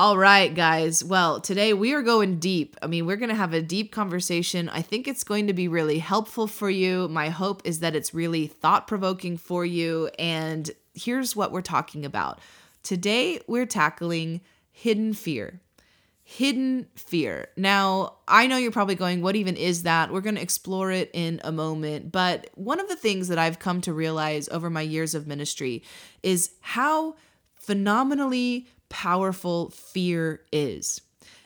All right, guys. Well, today we are going deep. I mean, we're going to have a deep conversation. I think it's going to be really helpful for you. My hope is that it's really thought provoking for you. And here's what we're talking about today we're tackling hidden fear. Hidden fear. Now, I know you're probably going, what even is that? We're going to explore it in a moment. But one of the things that I've come to realize over my years of ministry is how phenomenally powerful fear is.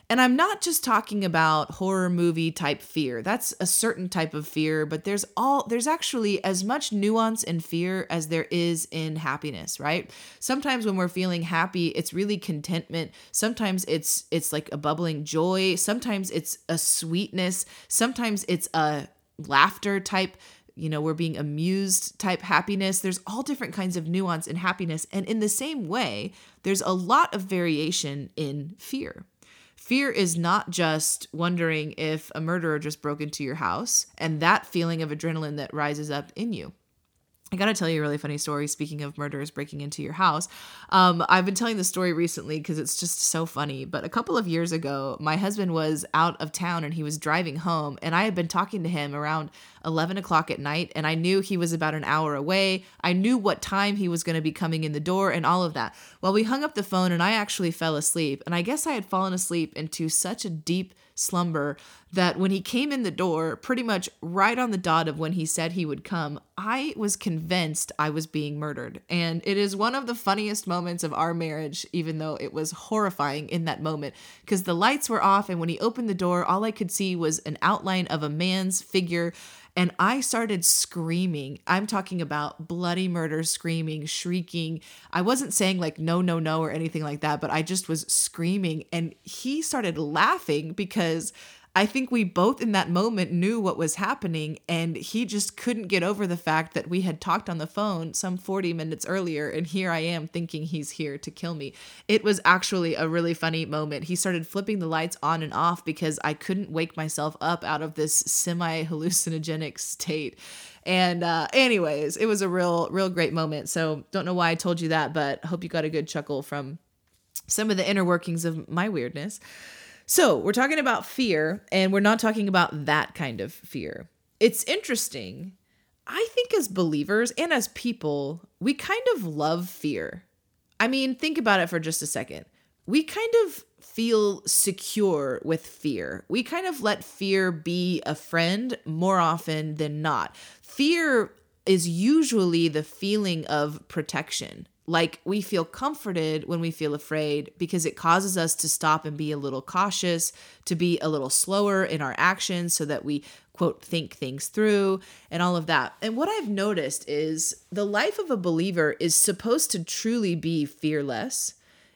And I'm not just talking about horror movie type fear. That's a certain type of fear, but there's all there's actually as much nuance in fear as there is in happiness, right? Sometimes when we're feeling happy, it's really contentment. Sometimes it's it's like a bubbling joy. Sometimes it's a sweetness. Sometimes it's a laughter type you know, we're being amused type happiness. There's all different kinds of nuance in happiness. And in the same way, there's a lot of variation in fear. Fear is not just wondering if a murderer just broke into your house and that feeling of adrenaline that rises up in you. I gotta tell you a really funny story. Speaking of murderers breaking into your house, um, I've been telling the story recently because it's just so funny. But a couple of years ago, my husband was out of town and he was driving home, and I had been talking to him around 11 o'clock at night, and I knew he was about an hour away. I knew what time he was going to be coming in the door and all of that. Well, we hung up the phone, and I actually fell asleep. And I guess I had fallen asleep into such a deep slumber that when he came in the door, pretty much right on the dot of when he said he would come, I was convinced I was being murdered. And it is one of the funniest moments of our marriage, even though it was horrifying in that moment, because the lights were off. And when he opened the door, all I could see was an outline of a man's figure and I started screaming. I'm talking about bloody murder, screaming, shrieking. I wasn't saying like no, no, no or anything like that, but I just was screaming. And he started laughing because I think we both in that moment knew what was happening, and he just couldn't get over the fact that we had talked on the phone some 40 minutes earlier, and here I am thinking he's here to kill me. It was actually a really funny moment. He started flipping the lights on and off because I couldn't wake myself up out of this semi hallucinogenic state. And uh, anyways, it was a real, real great moment. So don't know why I told you that, but hope you got a good chuckle from some of the inner workings of my weirdness. So, we're talking about fear, and we're not talking about that kind of fear. It's interesting. I think as believers and as people, we kind of love fear. I mean, think about it for just a second. We kind of feel secure with fear. We kind of let fear be a friend more often than not. Fear is usually the feeling of protection. Like we feel comforted when we feel afraid because it causes us to stop and be a little cautious, to be a little slower in our actions so that we, quote, think things through and all of that. And what I've noticed is the life of a believer is supposed to truly be fearless.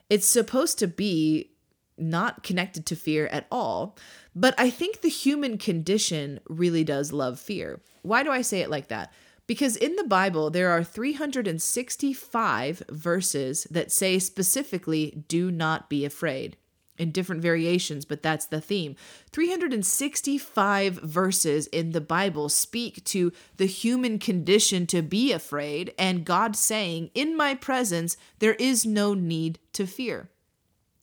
It's supposed to be not connected to fear at all. But I think the human condition really does love fear. Why do I say it like that? Because in the Bible, there are 365 verses that say specifically, do not be afraid, in different variations, but that's the theme. 365 verses in the Bible speak to the human condition to be afraid, and God saying, In my presence, there is no need to fear.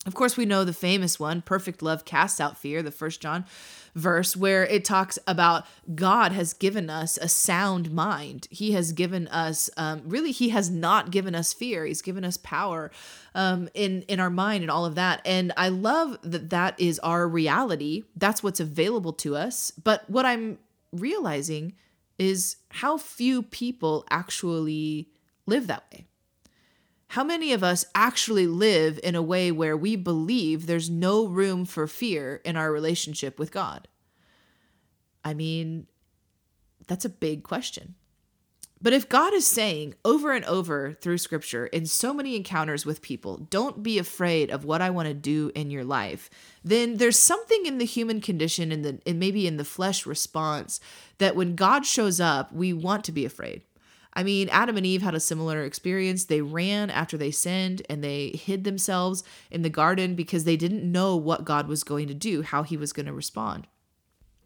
Of course, we know the famous one, perfect love casts out fear, the first John verse where it talks about God has given us a sound mind. He has given us, um, really, He has not given us fear. He's given us power um, in in our mind and all of that. And I love that that is our reality. That's what's available to us. But what I'm realizing is how few people actually live that way. How many of us actually live in a way where we believe there's no room for fear in our relationship with God? I mean, that's a big question. But if God is saying over and over through scripture in so many encounters with people, don't be afraid of what I want to do in your life, then there's something in the human condition and maybe in the flesh response that when God shows up, we want to be afraid. I mean, Adam and Eve had a similar experience. They ran after they sinned and they hid themselves in the garden because they didn't know what God was going to do, how he was going to respond.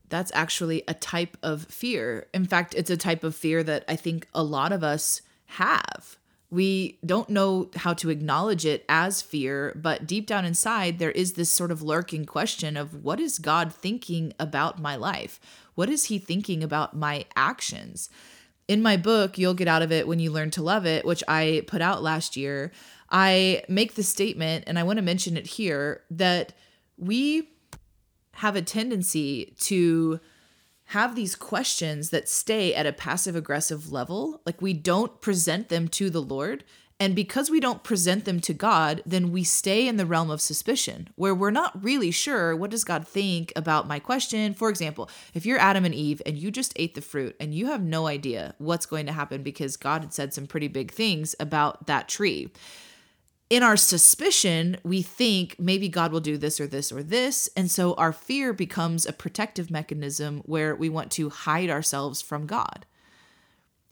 That's actually a type of fear. In fact, it's a type of fear that I think a lot of us have. We don't know how to acknowledge it as fear, but deep down inside, there is this sort of lurking question of what is God thinking about my life? What is He thinking about my actions? In my book, You'll Get Out of It When You Learn to Love It, which I put out last year, I make the statement, and I want to mention it here, that we have a tendency to have these questions that stay at a passive aggressive level. Like we don't present them to the Lord. And because we don't present them to God, then we stay in the realm of suspicion where we're not really sure what does God think about my question. For example, if you're Adam and Eve and you just ate the fruit and you have no idea what's going to happen because God had said some pretty big things about that tree in our suspicion, we think maybe God will do this or this or this. And so our fear becomes a protective mechanism where we want to hide ourselves from God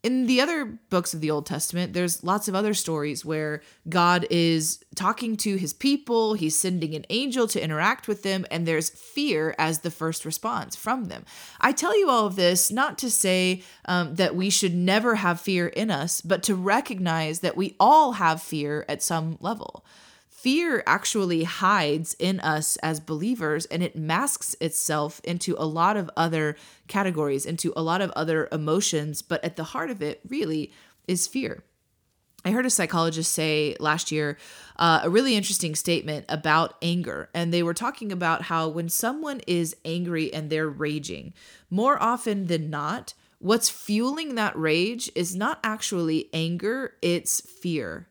in the other books of the Old Testament, there's lots of other stories where God is talking to his people, he's sending an angel to interact with them, and there's fear as the first response from them. I tell you all of this not to say um, that we should never have fear in us, but to recognize that we all have fear at some level fear actually hides in us as believers and it masks itself into a lot of other categories, into a lot of other emotions, but at the heart of it really is fear. I heard a psychologist say last year uh, a really interesting statement about anger. And they were talking about how when someone is angry and they're raging, more often than not, what's fueling that rage is not actually anger, it's fear.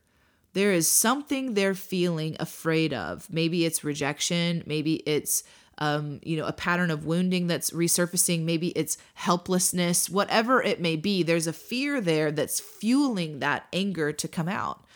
There is something they're feeling afraid of. Maybe it's rejection, maybe it's um, you know, a pattern of wounding that's resurfacing, maybe it's helplessness, whatever it may be, there's a fear there that's fueling that anger to come out.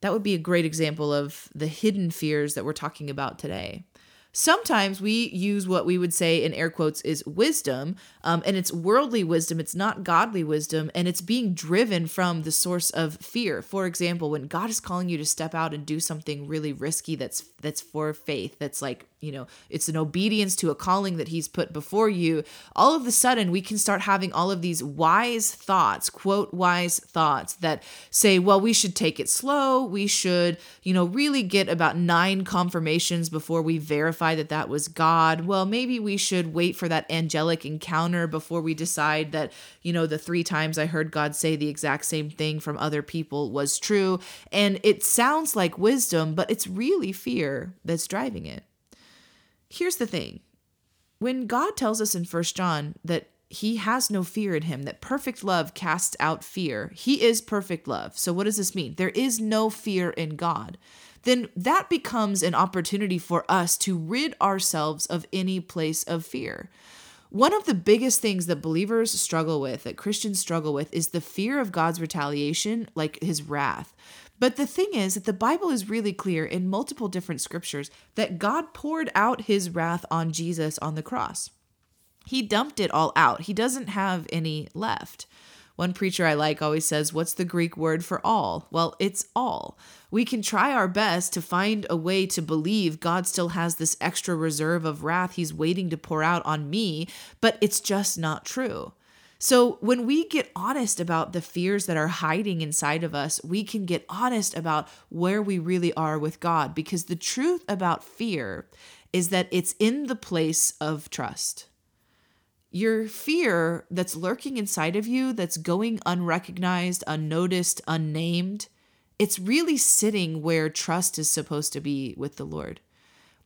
That would be a great example of the hidden fears that we're talking about today. Sometimes we use what we would say in air quotes is wisdom, um, and it's worldly wisdom. It's not godly wisdom, and it's being driven from the source of fear. For example, when God is calling you to step out and do something really risky, that's that's for faith. That's like you know, it's an obedience to a calling that He's put before you. All of a sudden, we can start having all of these wise thoughts, quote wise thoughts that say, well, we should take it slow. We should, you know, really get about nine confirmations before we verify verify that that was God. Well, maybe we should wait for that angelic encounter before we decide that, you know, the three times I heard God say the exact same thing from other people was true. And it sounds like wisdom, but it's really fear that's driving it. Here's the thing when God tells us in First John that he has no fear in him, that perfect love casts out fear. He is perfect love. So, what does this mean? There is no fear in God then that becomes an opportunity for us to rid ourselves of any place of fear. One of the biggest things that believers struggle with, that Christians struggle with, is the fear of God's retaliation, like his wrath. But the thing is that the Bible is really clear in multiple different scriptures that God poured out his wrath on Jesus on the cross. He dumped it all out, he doesn't have any left. One preacher I like always says, What's the Greek word for all? Well, it's all. We can try our best to find a way to believe God still has this extra reserve of wrath he's waiting to pour out on me, but it's just not true. So, when we get honest about the fears that are hiding inside of us, we can get honest about where we really are with God because the truth about fear is that it's in the place of trust. Your fear that's lurking inside of you, that's going unrecognized, unnoticed, unnamed, it's really sitting where trust is supposed to be with the Lord.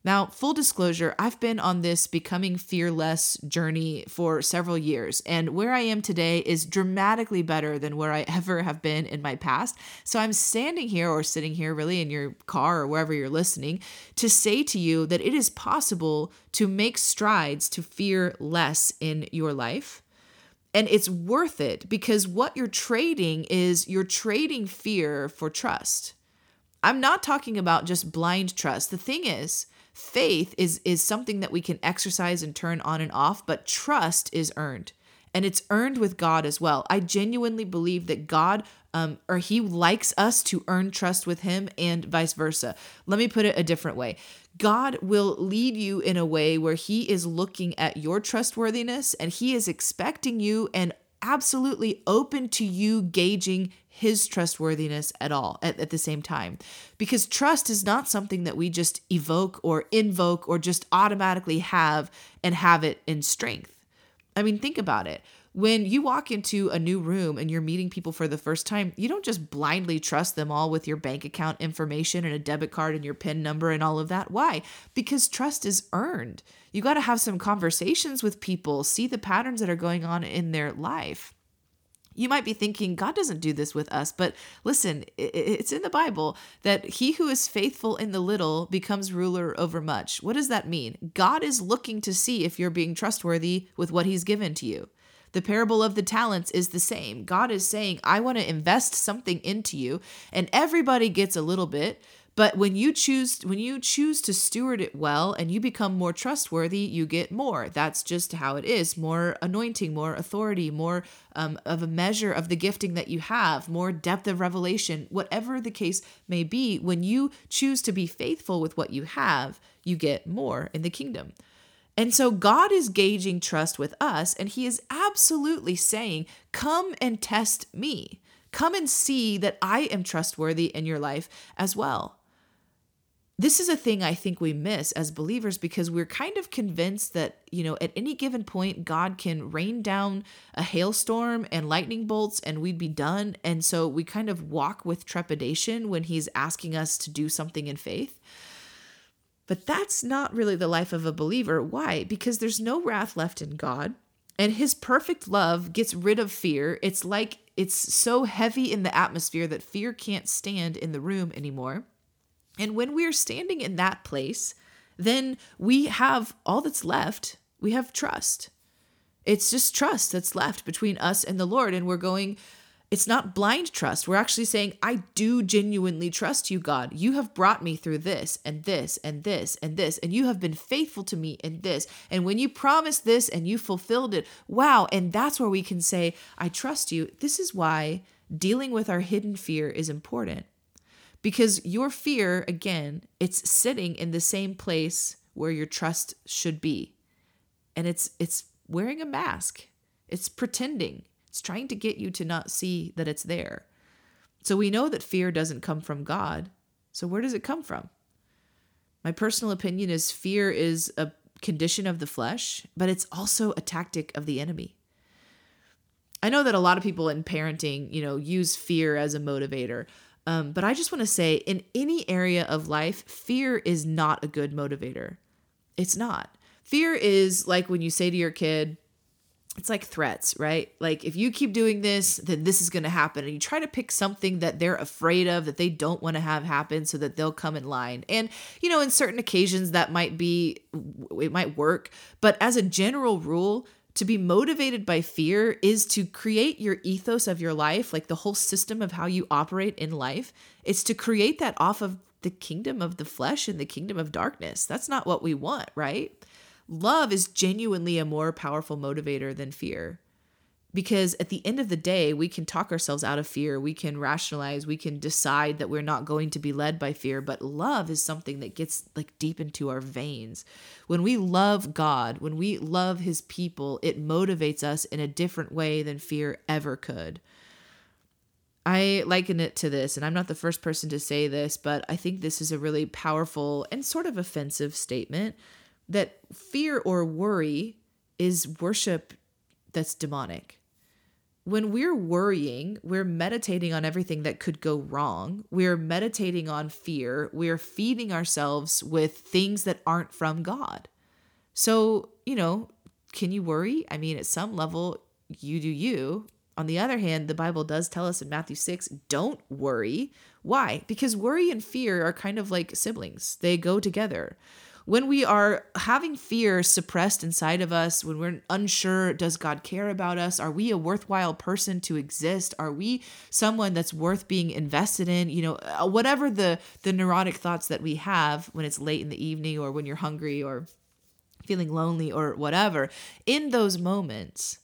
Now, full disclosure, I've been on this becoming fearless journey for several years, and where I am today is dramatically better than where I ever have been in my past. So I'm standing here or sitting here, really, in your car or wherever you're listening, to say to you that it is possible to make strides to fear less in your life. And it's worth it because what you're trading is you're trading fear for trust. I'm not talking about just blind trust. The thing is, faith is is something that we can exercise and turn on and off but trust is earned and it's earned with god as well. I genuinely believe that god um, or he likes us to earn trust with him and vice versa. Let me put it a different way. God will lead you in a way where he is looking at your trustworthiness and he is expecting you and absolutely open to you gauging his trustworthiness at all at, at the same time. Because trust is not something that we just evoke or invoke or just automatically have and have it in strength. I mean, think about it. When you walk into a new room and you're meeting people for the first time, you don't just blindly trust them all with your bank account information and a debit card and your PIN number and all of that. Why? Because trust is earned. You got to have some conversations with people, see the patterns that are going on in their life. You might be thinking, God doesn't do this with us, but listen, it's in the Bible that he who is faithful in the little becomes ruler over much. What does that mean? God is looking to see if you're being trustworthy with what he's given to you. The parable of the talents is the same. God is saying, I want to invest something into you, and everybody gets a little bit. But when you choose when you choose to steward it well and you become more trustworthy, you get more. That's just how it is. More anointing, more authority, more um, of a measure of the gifting that you have, more depth of revelation, whatever the case may be. When you choose to be faithful with what you have, you get more in the kingdom. And so God is gauging trust with us, and He is absolutely saying, Come and test me. Come and see that I am trustworthy in your life as well. This is a thing I think we miss as believers because we're kind of convinced that, you know, at any given point, God can rain down a hailstorm and lightning bolts and we'd be done. And so we kind of walk with trepidation when He's asking us to do something in faith. But that's not really the life of a believer. Why? Because there's no wrath left in God, and his perfect love gets rid of fear. It's like it's so heavy in the atmosphere that fear can't stand in the room anymore. And when we're standing in that place, then we have all that's left. We have trust. It's just trust that's left between us and the Lord. And we're going, it's not blind trust. We're actually saying, I do genuinely trust you, God. You have brought me through this and this and this and this, and you have been faithful to me in this. And when you promised this and you fulfilled it, wow. And that's where we can say, I trust you. This is why dealing with our hidden fear is important. Because your fear, again, it's sitting in the same place where your trust should be. And it's it's wearing a mask. It's pretending it's trying to get you to not see that it's there. So we know that fear doesn't come from God. So where does it come from? My personal opinion is fear is a condition of the flesh, but it's also a tactic of the enemy. I know that a lot of people in parenting, you know, use fear as a motivator. Um, but I just want to say in any area of life, fear is not a good motivator. It's not. Fear is like when you say to your kid, it's like threats, right? Like if you keep doing this, then this is going to happen. And you try to pick something that they're afraid of, that they don't want to have happen so that they'll come in line. And, you know, in certain occasions that might be, it might work. But as a general rule, to be motivated by fear is to create your ethos of your life, like the whole system of how you operate in life. It's to create that off of the kingdom of the flesh and the kingdom of darkness. That's not what we want, right? love is genuinely a more powerful motivator than fear. Because at the end of the day, we can talk ourselves out of fear. We can rationalize. We can decide that we're not going to be led by fear. But love is something that gets like deep into our veins. When we love God, when we love his people, it motivates us in a different way than fear ever could. I liken it to this, and I'm not the first person to say this, but I think this is a really powerful and sort of offensive statement that fear or worry is worship that's demonic. When we're worrying, we're meditating on everything that could go wrong. We're meditating on fear. We're feeding ourselves with things that aren't from God. So, you know, can you worry? I mean, at some level, you do you. On the other hand, the Bible does tell us in Matthew 6 don't worry. Why? Because worry and fear are kind of like siblings, they go together when we are having fear suppressed inside of us, when we're unsure, does God care about us? Are we a worthwhile person to exist? Are we someone that's worth being invested in? You know, uh, whatever the the neurotic thoughts that we have when it's late in the evening or when you're hungry or feeling lonely or whatever, in those moments,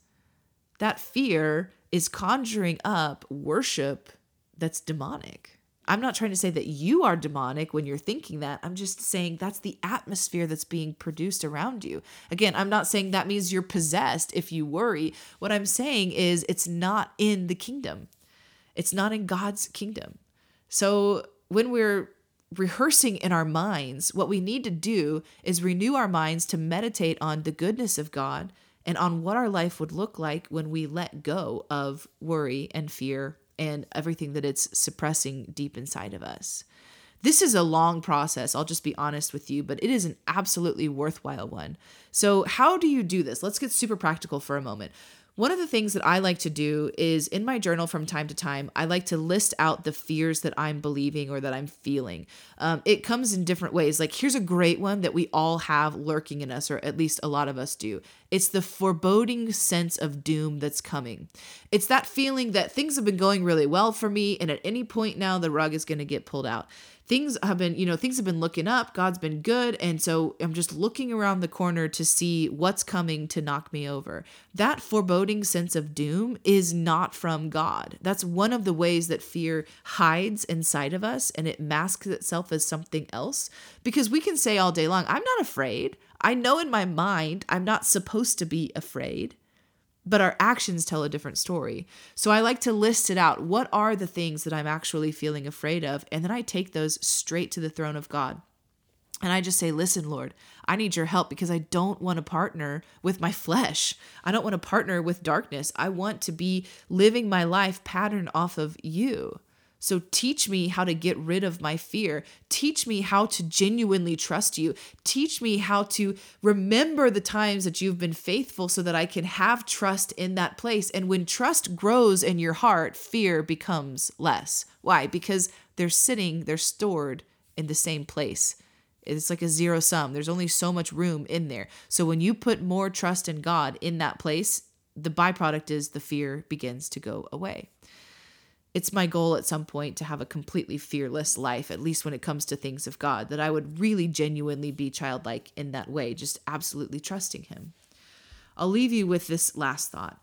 that fear is conjuring up worship that's demonic. I'm not trying to say that you are demonic when you're thinking that. I'm just saying that's the atmosphere that's being produced around you. Again, I'm not saying that means you're possessed if you worry. What I'm saying is it's not in the kingdom, it's not in God's kingdom. So when we're rehearsing in our minds, what we need to do is renew our minds to meditate on the goodness of God and on what our life would look like when we let go of worry and fear and everything that it's suppressing deep inside of us. This is a long process, I'll just be honest with you, but it is an absolutely worthwhile one. So, how do you do this? Let's get super practical for a moment. One of the things that I like to do is in my journal from time to time, I like to list out the fears that I'm believing or that I'm feeling. Um, it comes in different ways. Like, here's a great one that we all have lurking in us, or at least a lot of us do. It's the foreboding sense of doom that's coming. It's that feeling that things have been going really well for me, and at any point now, the rug is going to get pulled out things have been, you know, things have been looking up. God's been good. And so I'm just looking around the corner to see what's coming to knock me over. That foreboding sense of doom is not from God. That's one of the ways that fear hides inside of us and it masks itself as something else. Because we can say all day long, I'm not afraid. I know in my mind I'm not supposed to be afraid but our actions tell a different story. So I like to list it out. What are the things that I'm actually feeling afraid of? And then I take those straight to the throne of God. And I just say, listen, Lord, I need your help because I don't want to partner with my flesh. I don't want to partner with darkness. I want to be living my life patterned off of you. So teach me how to get rid of my fear. Teach me how to genuinely trust you. Teach me how to remember the times that you've been faithful so that I can have trust in that place. And when trust grows in your heart, fear becomes less. Why? Because they're sitting, they're stored in the same place. It's like a zero sum. There's only so much room in there. So when you put more trust in God in that place, the byproduct is the fear begins to go away it's my goal at some point to have a completely fearless life, at least when it comes to things of God, that I would really genuinely be childlike in that way, just absolutely trusting Him. I'll leave you with this last thought.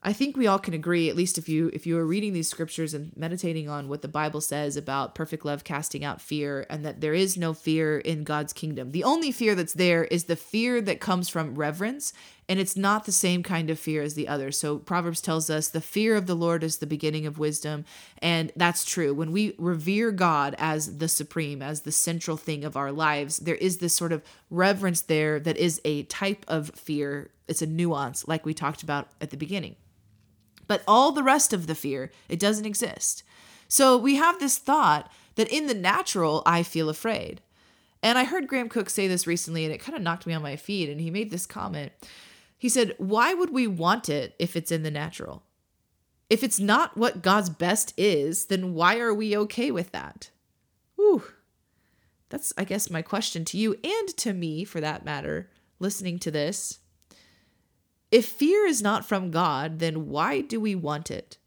I think we all can agree, at least if you if you are reading these scriptures and meditating on what the Bible says about perfect love casting out fear, and that there is no fear in God's kingdom. The only fear that's there is the fear that comes from reverence, and it's not the same kind of fear as the other. So Proverbs tells us the fear of the Lord is the beginning of wisdom, and that's true. When we revere God as the supreme, as the central thing of our lives, there is this sort of reverence there that is a type of fear. It's a nuance, like we talked about at the beginning. But all the rest of the fear, it doesn't exist. So we have this thought that in the natural, I feel afraid. And I heard Graham Cooke say this recently, and it kind of knocked me on my feet. And he made this comment. He said, Why would we want it if it's in the natural? If it's not what God's best is, then why are we okay with that? Whew. That's, I guess, my question to you and to me, for that matter, listening to this. If fear is not from God, then why do we want it?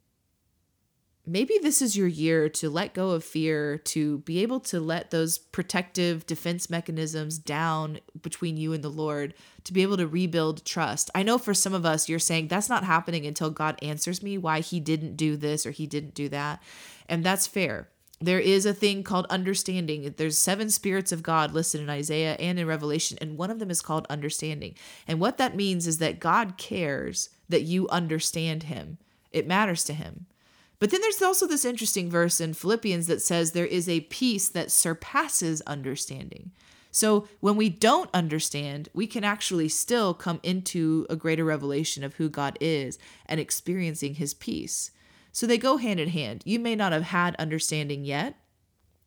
Maybe this is your year to let go of fear, to be able to let those protective defense mechanisms down between you and the Lord, to be able to rebuild trust. I know for some of us, you're saying that's not happening until God answers me why he didn't do this or he didn't do that. And that's fair there is a thing called understanding. There's seven spirits of God listed in Isaiah and in Revelation, and one of them is called understanding. And what that means is that God cares that you understand him. It matters to him. But then there's also this interesting verse in Philippians that says there is a peace that surpasses understanding. So when we don't understand, we can actually still come into a greater revelation of who God is and experiencing his peace. So they go hand in hand. You may not have had understanding yet,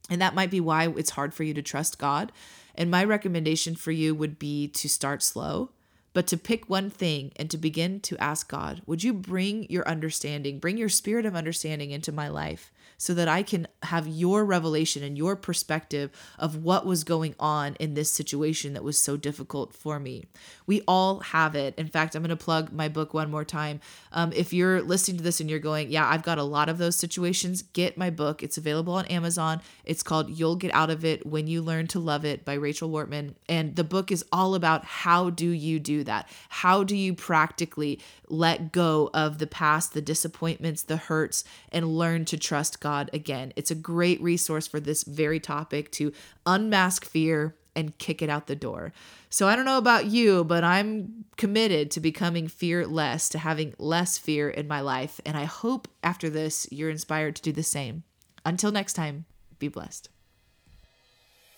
and that might be why it's hard for you to trust God. And my recommendation for you would be to start slow, but to pick one thing and to begin to ask God, would you bring your understanding, bring your spirit of understanding into my life? so that I can have your revelation and your perspective of what was going on in this situation that was so difficult for me. We all have it. In fact, I'm going to plug my book one more time. Um, if you're listening to this and you're going, yeah, I've got a lot of those situations, get my book. It's available on Amazon. It's called You'll Get Out of It When You Learn to Love It by Rachel Wortman. And the book is all about how do you do that? How do you practically let go of the past, the disappointments, the hurts, and learn to trust God again? It's a great resource for this very topic to unmask fear and kick it out the door. So I don't know about you, but I'm committed to becoming fearless, to having less fear in my life. And I hope after this, you're inspired to do the same. Until next time, be blessed.